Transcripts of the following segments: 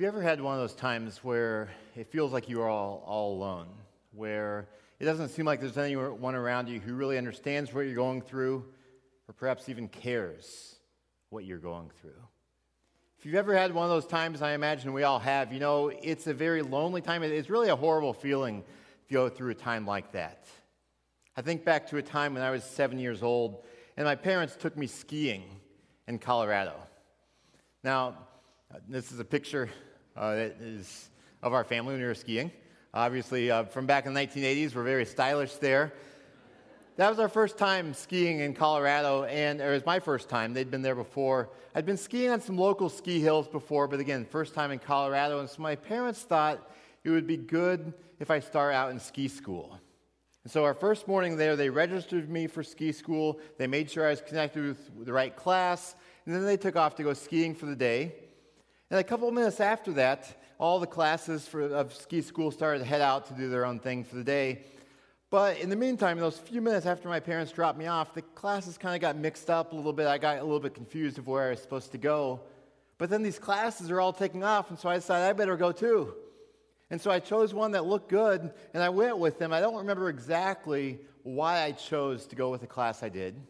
Have you ever had one of those times where it feels like you are all, all alone, where it doesn't seem like there's anyone around you who really understands what you're going through, or perhaps even cares what you're going through? If you've ever had one of those times, I imagine we all have, you know, it's a very lonely time. It's really a horrible feeling to go through a time like that. I think back to a time when I was seven years old, and my parents took me skiing in Colorado. Now, this is a picture that is of our family when we were skiing. Obviously, uh, from back in the 1980s, we're very stylish there. That was our first time skiing in Colorado, and it was my first time. They'd been there before. I'd been skiing on some local ski hills before, but again, first time in Colorado. And so my parents thought it would be good if I start out in ski school. And so our first morning there, they registered me for ski school. They made sure I was connected with the right class, and then they took off to go skiing for the day. And a couple of minutes after that, all the classes for, of ski school started to head out to do their own thing for the day. But in the meantime, those few minutes after my parents dropped me off, the classes kind of got mixed up a little bit. I got a little bit confused of where I was supposed to go. But then these classes are all taking off, and so I decided I better go too. And so I chose one that looked good, and I went with them. I don't remember exactly why I chose to go with the class I did,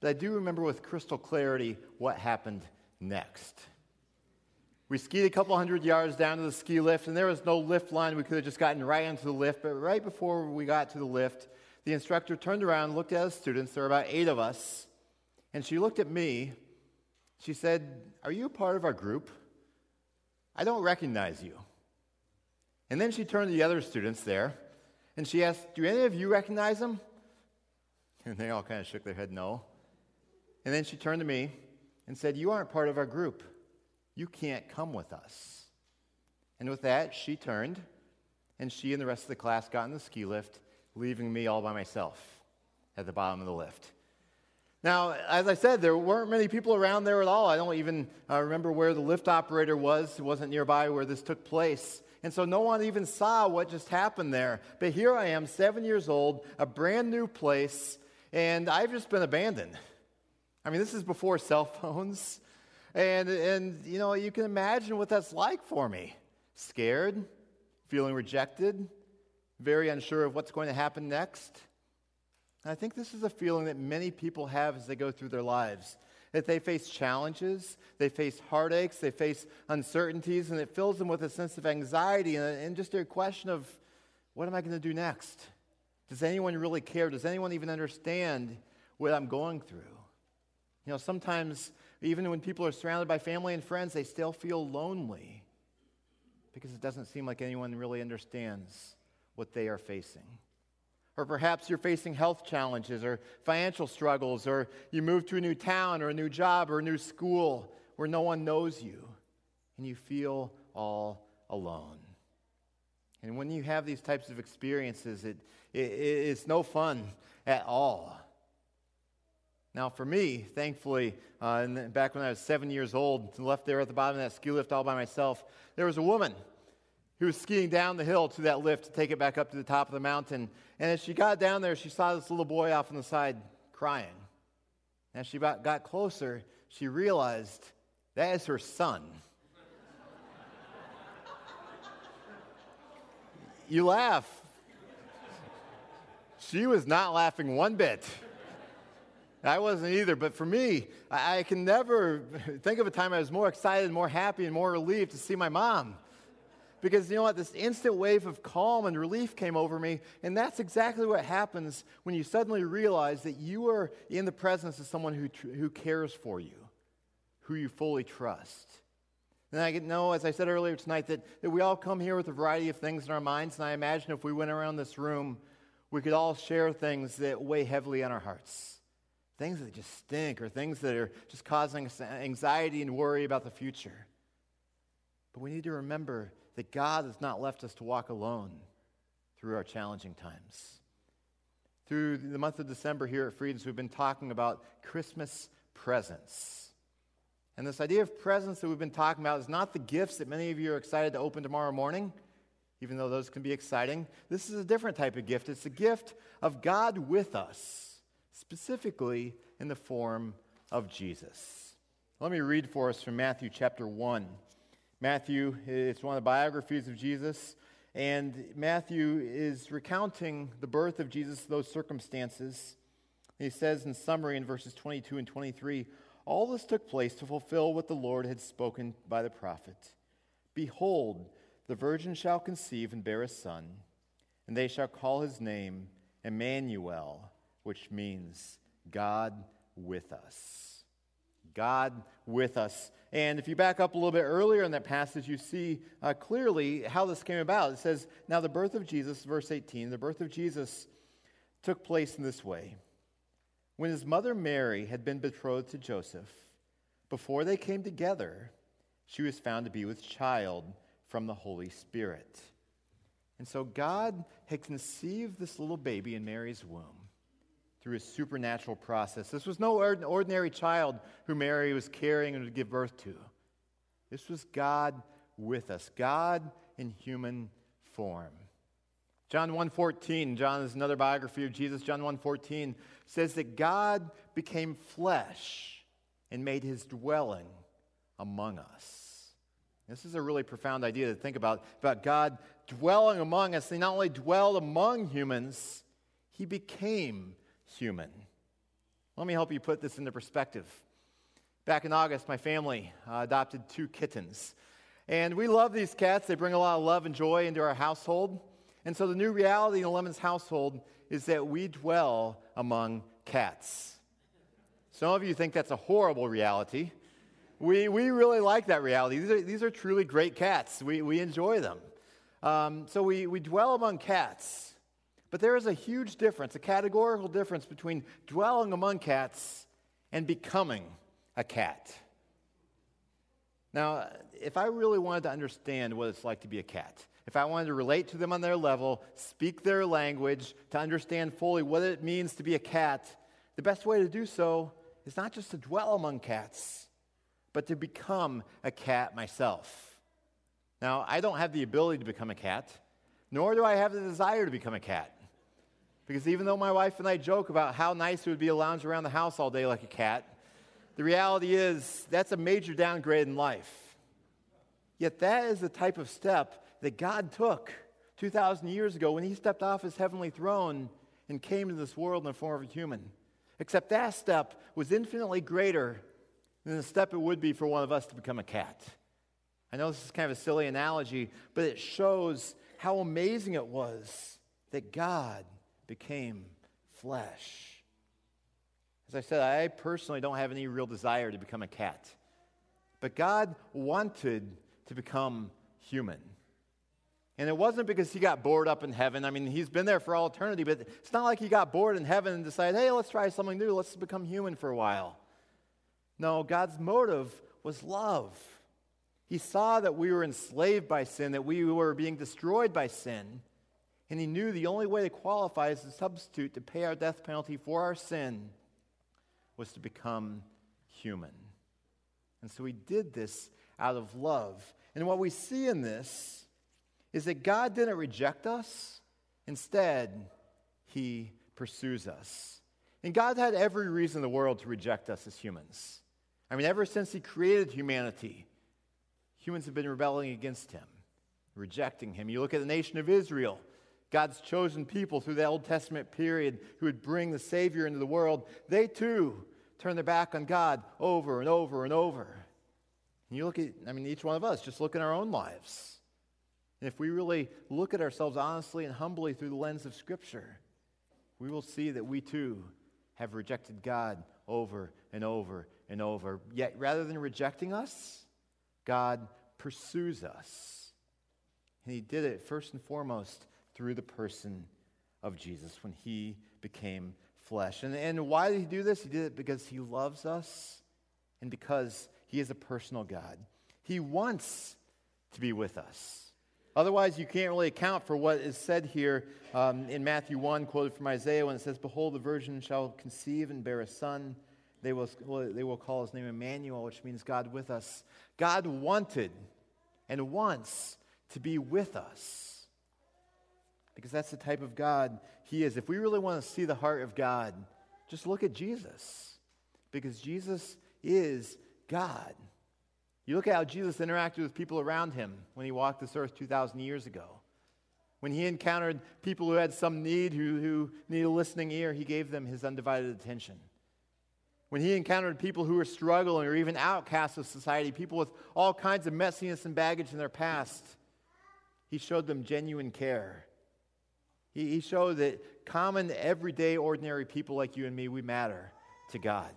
but I do remember with crystal clarity what happened next. We skied a couple hundred yards down to the ski lift, and there was no lift line. We could have just gotten right into the lift, but right before we got to the lift, the instructor turned around looked at the students. There were about eight of us, and she looked at me. She said, Are you a part of our group? I don't recognize you. And then she turned to the other students there, and she asked, Do any of you recognize him? And they all kind of shook their head, No. And then she turned to me and said, You aren't part of our group. You can't come with us. And with that, she turned, and she and the rest of the class got in the ski lift, leaving me all by myself at the bottom of the lift. Now, as I said, there weren't many people around there at all. I don't even uh, remember where the lift operator was. It wasn't nearby where this took place. And so no one even saw what just happened there. But here I am, seven years old, a brand new place, and I've just been abandoned. I mean, this is before cell phones. And, and, you know, you can imagine what that's like for me. Scared, feeling rejected, very unsure of what's going to happen next. And I think this is a feeling that many people have as they go through their lives. That they face challenges, they face heartaches, they face uncertainties, and it fills them with a sense of anxiety and, and just a question of, what am I going to do next? Does anyone really care? Does anyone even understand what I'm going through? You know, sometimes even when people are surrounded by family and friends, they still feel lonely because it doesn't seem like anyone really understands what they are facing. Or perhaps you're facing health challenges or financial struggles, or you move to a new town or a new job or a new school where no one knows you and you feel all alone. And when you have these types of experiences, it, it, it's no fun at all. Now, for me, thankfully, uh, back when I was seven years old, left there at the bottom of that ski lift all by myself, there was a woman who was skiing down the hill to that lift to take it back up to the top of the mountain. And as she got down there, she saw this little boy off on the side crying. As she got closer, she realized that is her son. you laugh. She was not laughing one bit. I wasn't either, but for me, I, can never think of a time I was more excited, more happy, and more relieved to see my mom. Because you know what? This instant wave of calm and relief came over me, and that's exactly what happens when you suddenly realize that you are in the presence of someone who, who cares for you, who you fully trust. And I know, as I said earlier tonight, that, that we all come here with a variety of things in our minds, and I imagine if we went around this room, we could all share things that weigh heavily on our hearts things that just stink or things that are just causing us anxiety and worry about the future. But we need to remember that God has not left us to walk alone through our challenging times. Through the month of December here at Freedoms, we've been talking about Christmas presents. And this idea of presents that we've been talking about is not the gifts that many of you are excited to open tomorrow morning, even though those can be exciting. This is a different type of gift. It's the gift of God with us specifically in the form of Jesus. Let me read for us from Matthew chapter 1. Matthew, it's one of the biographies of Jesus. And Matthew is recounting the birth of Jesus, those circumstances. He says in summary in verses 22 and 23 All this took place to fulfill what the Lord had spoken by the prophet. Behold, the virgin shall conceive and bear a son, and they shall call his name Emmanuel, which means God with us. God with us. And if you back up a little bit earlier in that passage, you see uh, clearly how this came about. It says, Now the birth of Jesus, verse 18, the birth of Jesus took place in this way. When his mother Mary had been betrothed to Joseph, before they came together, she was found to be with child from the Holy Spirit. And so God had conceived this little baby in Mary's womb through a supernatural process. This was no ordinary child who Mary was carrying and would give birth to. This was God with us, God in human form. John 1:14, John is another biography of Jesus. John 1:14 says that God became flesh and made his dwelling among us. This is a really profound idea to think about about God dwelling among us. He not only dwelled among humans, he became human. Let me help you put this into perspective. Back in August, my family uh, adopted two kittens. And we love these cats. They bring a lot of love and joy into our household. And so the new reality in the Lemons household is that we dwell among cats. Some of you think that's a horrible reality. We, we really like that reality. These are, these are truly great cats. We, we enjoy them. Um, so we, we dwell among cats. But there is a huge difference, a categorical difference between dwelling among cats and becoming a cat. Now, if I really wanted to understand what it's like to be a cat, if I wanted to relate to them on their level, speak their language, to understand fully what it means to be a cat, the best way to do so is not just to dwell among cats, but to become a cat myself. Now, I don't have the ability to become a cat, nor do I have the desire to become a cat. Because even though my wife and I joke about how nice it would be to lounge around the house all day like a cat, the reality is that's a major downgrade in life. Yet that is the type of step that God took 2,000 years ago when he stepped off his heavenly throne and came to this world in the form of a human. Except that step was infinitely greater than the step it would be for one of us to become a cat. I know this is kind of a silly analogy, but it shows how amazing it was that God became flesh. As I said, I personally don't have any real desire to become a cat. But God wanted to become human. And it wasn't because he got bored up in heaven. I mean, he's been there for all eternity, but it's not like he got bored in heaven and decided, hey, let's try something new. Let's become human for a while. No, God's motive was love. He saw that we were enslaved by sin, that we were being destroyed by sin. And he knew the only way to qualify as a substitute to pay our death penalty for our sin was to become human. And so he did this out of love. And what we see in this is that God didn't reject us, instead, he pursues us. And God had every reason in the world to reject us as humans. I mean, ever since he created humanity, humans have been rebelling against him, rejecting him. You look at the nation of Israel. God's chosen people through the Old Testament period who would bring the Savior into the world, they too turn their back on God over and over and over. And you look at, I mean, each one of us, just look at our own lives. And if we really look at ourselves honestly and humbly through the lens of Scripture, we will see that we too have rejected God over and over and over. Yet, rather than rejecting us, God pursues us. And He did it first and foremost through the person of Jesus when he became flesh. And, and why did he do this? He did it because he loves us and because he is a personal God. He wants to be with us. Otherwise, you can't really account for what is said here um, in Matthew 1, quoted from Isaiah, when it says, Behold, the virgin shall conceive and bear a son. They will, they will call his name Emmanuel, which means God with us. God wanted and wants to be with us because that's the type of God He is. If we really want to see the heart of God, just look at Jesus, because Jesus is God. You look at how Jesus interacted with people around him when he walked this earth 2,000 years ago. When he encountered people who had some need, who, who needed a listening ear, he gave them his undivided attention. When he encountered people who were struggling or even outcasts of society, people with all kinds of messiness and baggage in their past, he showed them genuine care. He, he showed that common, everyday, ordinary people like you and me, we matter to God.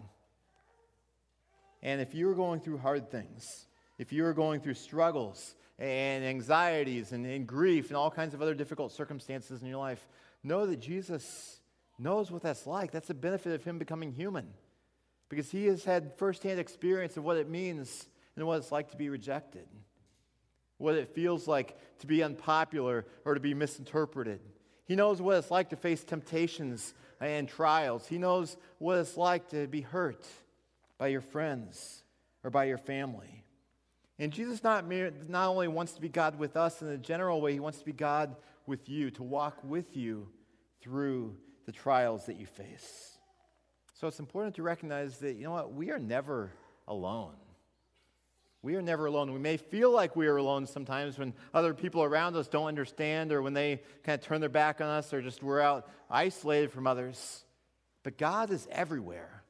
And if you're going through hard things, if you're going through struggles and anxieties and, and grief and all kinds of other difficult circumstances in your life, know that Jesus knows what that's like. That's the benefit of Him becoming human because He has had firsthand experience of what it means and what it's like to be rejected, what it feels like to be unpopular or to be misinterpreted. He knows what it's like to face temptations and trials. He knows what it's like to be hurt by your friends or by your family. And Jesus not, mere, not only wants to be God with us in a general way, he wants to be God with you, to walk with you through the trials that you face. So it's important to recognize that, you know what, we are never alone. We are never alone. We may feel like we are alone sometimes when other people around us don't understand or when they kind of turn their back on us or just we're out isolated from others. But God is everywhere.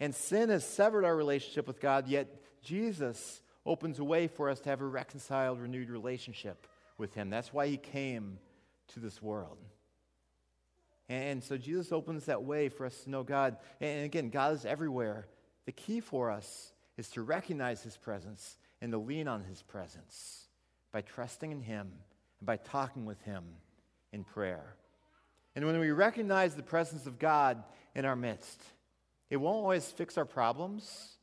And sin has severed our relationship with God, yet Jesus opens a way for us to have a reconciled, renewed relationship with Him. That's why He came to this world. And so Jesus opens that way for us to know God. And again, God is everywhere. The key for us is to recognize His presence and to lean on His presence by trusting in Him and by talking with Him in prayer. And when we recognize the presence of God in our midst, it won't always fix our problems,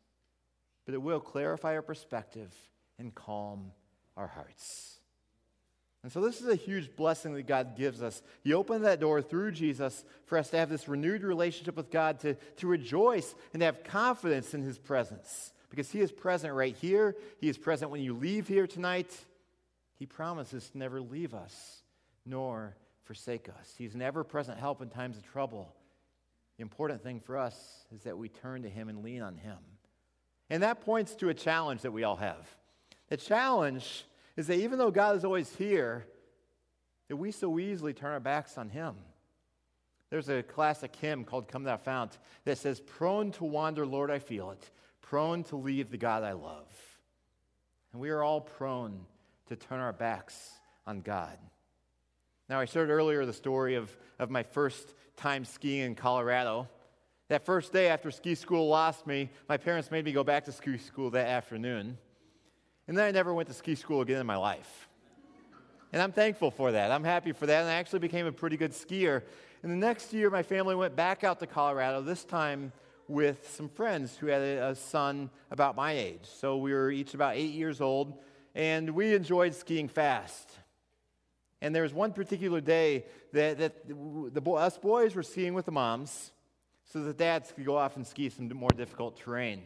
but it will clarify our perspective and calm our hearts. And so, this is a huge blessing that God gives us. He opened that door through Jesus for us to have this renewed relationship with God, to, to rejoice and to have confidence in His presence. Because He is present right here, He is present when you leave here tonight. He promises to never leave us nor forsake us. He's an ever present help in times of trouble. The important thing for us is that we turn to Him and lean on Him. And that points to a challenge that we all have. The challenge is that even though God is always here, that we so easily turn our backs on Him. There's a classic hymn called Come Thou Fount that says, Prone to wander, Lord, I feel it, prone to leave the God I love. And we are all prone to turn our backs on God. Now, I shared earlier the story of, of my first time skiing in Colorado. That first day after ski school lost me, my parents made me go back to ski school that afternoon. And then I never went to ski school again in my life. And I'm thankful for that. I'm happy for that. And I actually became a pretty good skier. And the next year, my family went back out to Colorado, this time with some friends who had a, son about my age. So we were each about eight years old, and we enjoyed skiing fast. And there was one particular day that, that the, us boys were skiing with the moms so the dads could go off and ski some more difficult terrain.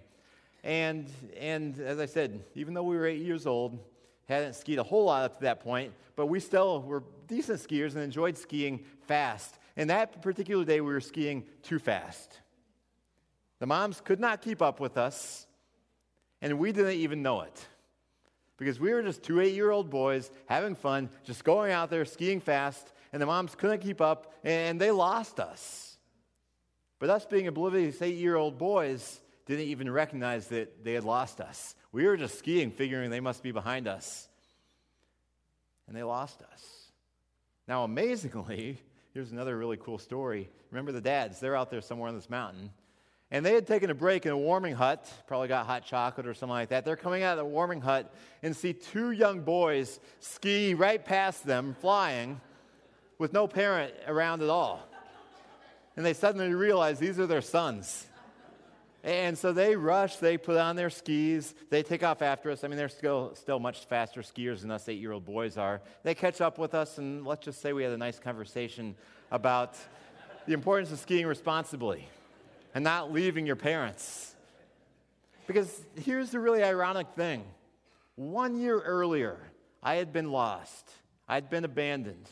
And, and as I said, even though we were eight years old, hadn't skied a whole lot up to that point, but we still were decent skiers and enjoyed skiing fast. And that particular day, we were skiing too fast. The moms could not keep up with us, and we didn't even know it because we were just two eight year old boys having fun, just going out there skiing fast, and the moms couldn't keep up, and they lost us. But us being oblivious eight year old boys didn't even recognize that they had lost us. We were just skiing, figuring they must be behind us. And they lost us. Now, amazingly, here's another really cool story. Remember the dads, they're out there somewhere on this mountain and they had taken a break in a warming hut, probably got hot chocolate or something like that. They're coming out of the warming hut and see two young boys ski right past them, flying, with no parent around at all. And they suddenly realize these are their sons. And so they rush, they put on their skis, they take off after us. I mean, they're still, still much faster skiers than us eight year old boys are. They catch up with us, and let's just say we had a nice conversation about the importance of skiing responsibly and not leaving your parents. Because here's the really ironic thing one year earlier, I had been lost, I'd been abandoned,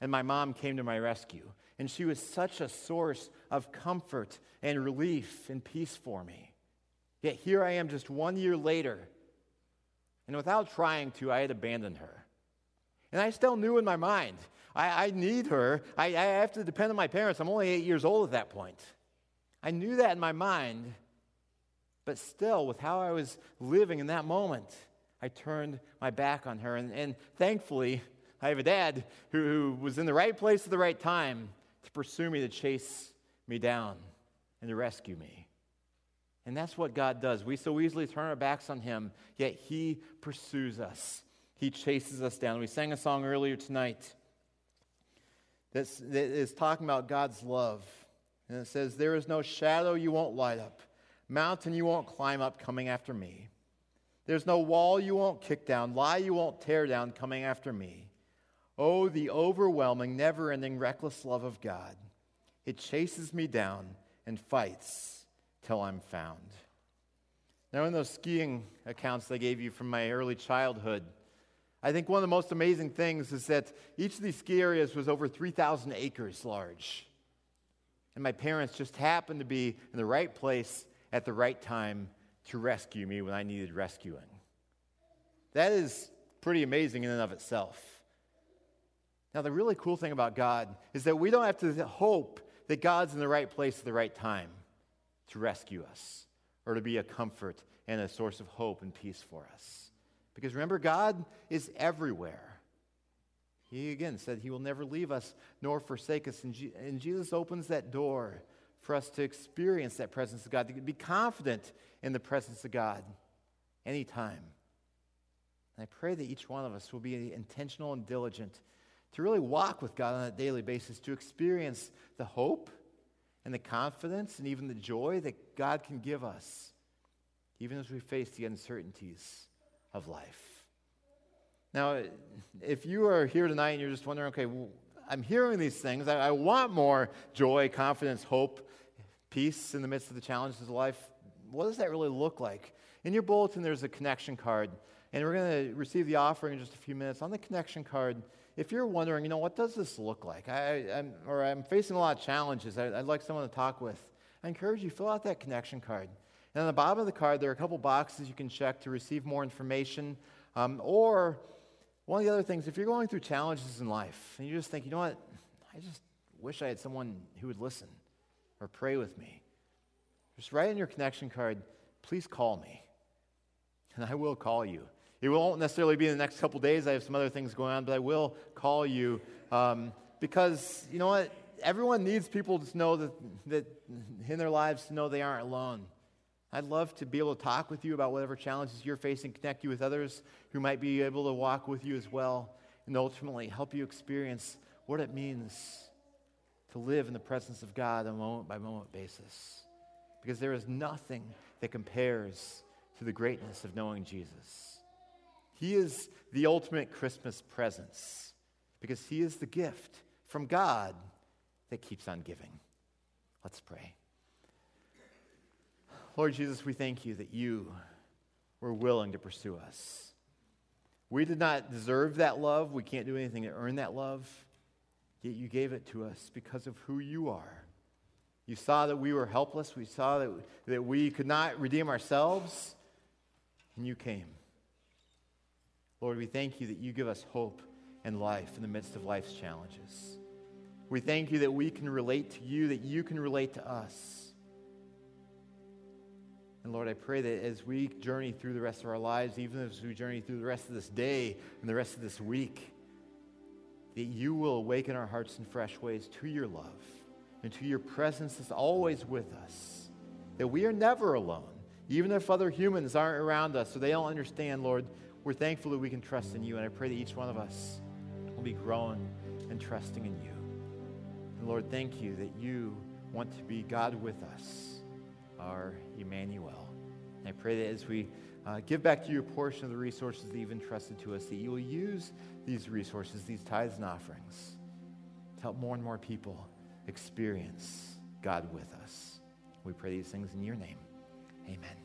and my mom came to my rescue. And she was such a source of comfort and relief and peace for me. Yet here I am just one year later, And without trying to, I had abandoned her. And I still knew in my mind, I, I need her. I, I have to depend on my parents. I'm only eight years old at that point. I knew that in my mind. But still, with how I was living in that moment, I turned my back on her. And, and thankfully, I have a dad who, who was in the right place at the right time to pursue me, to chase me down, and to rescue me. And that's what God does. We so easily turn our backs on Him, yet He pursues us. He chases us down. We sang a song earlier tonight that is talking about God's love. And it says, There is no shadow you won't light up, mountain you won't climb up coming after me. There's no wall you won't kick down, lie you won't tear down coming after me. Oh, the overwhelming, never ending, reckless love of God. It chases me down and fights till I'm found. Now, in those skiing accounts I gave you from my early childhood, I think one of the most amazing things is that each of these ski areas was over 3,000 acres large. And my parents just happened to be in the right place at the right time to rescue me when I needed rescuing. That is pretty amazing in and of itself. Now, the really cool thing about God is that we don't have to hope that God's in the right place at the right time to rescue us or to be a comfort and a source of hope and peace for us. Because remember, God is everywhere. He again said he will never leave us nor forsake us. And, and Jesus opens that door for us to experience that presence of God, to be confident in the presence of God anytime. And I pray that each one of us will be intentional and diligent to really walk with God on a daily basis, to experience the hope and the confidence and even the joy that God can give us, even as we face the uncertainties of life. Now, if you are here tonight and you're just wondering, okay, well, I'm hearing these things, I, I want more joy, confidence, hope, peace in the midst of the challenges of life. What does that really look like? In your bulletin, there's a connection card, and we're going to receive the offering in just a few minutes. On the connection card, if you're wondering, you know, what does this look like? I, am or I'm facing a lot of challenges. I, would like someone to talk with. I encourage you, fill out that connection card. And on the bottom of the card, there are a couple boxes you can check to receive more information. Um, or one of the other things, if you're going through challenges in life and you just think, you know what, I just wish I had someone who would listen or pray with me, just write in your connection card, please call me. And I will call you. It won't necessarily be in the next couple days. I have some other things going on, but I will call you um, because, you know what? Everyone needs people to know that, that in their lives to know they aren't alone. I'd love to be able to talk with you about whatever challenges you're facing, connect you with others who might be able to walk with you as well, and ultimately help you experience what it means to live in the presence of God on a moment by moment basis. Because there is nothing that compares to the greatness of knowing Jesus. He is the ultimate Christmas presence because He is the gift from God that keeps on giving. Let's pray. Lord Jesus, we thank you that you were willing to pursue us. We did not deserve that love. We can't do anything to earn that love. Yet you gave it to us because of who you are. You saw that we were helpless. We saw that, that we could not redeem ourselves. And you came. Lord, we thank you that you give us hope and life in the midst of life's challenges. We thank you that we can relate to you, that you can relate to us. And Lord, I pray that as we journey through the rest of our lives, even as we journey through the rest of this day and the rest of this week, that you will awaken our hearts in fresh ways to your love and to your presence that's always with us. That we are never alone. Even if other humans aren't around us or they don't understand, Lord, we're thankful that we can trust in you. And I pray that each one of us will be growing and trusting in you. And Lord, thank you that you want to be God with us our Emmanuel. And I pray that as we uh, give back to you a portion of the resources that you've entrusted to us, that you will use these resources, these tithes and offerings, to help more and more people experience God with us. We pray these things in your name. Amen.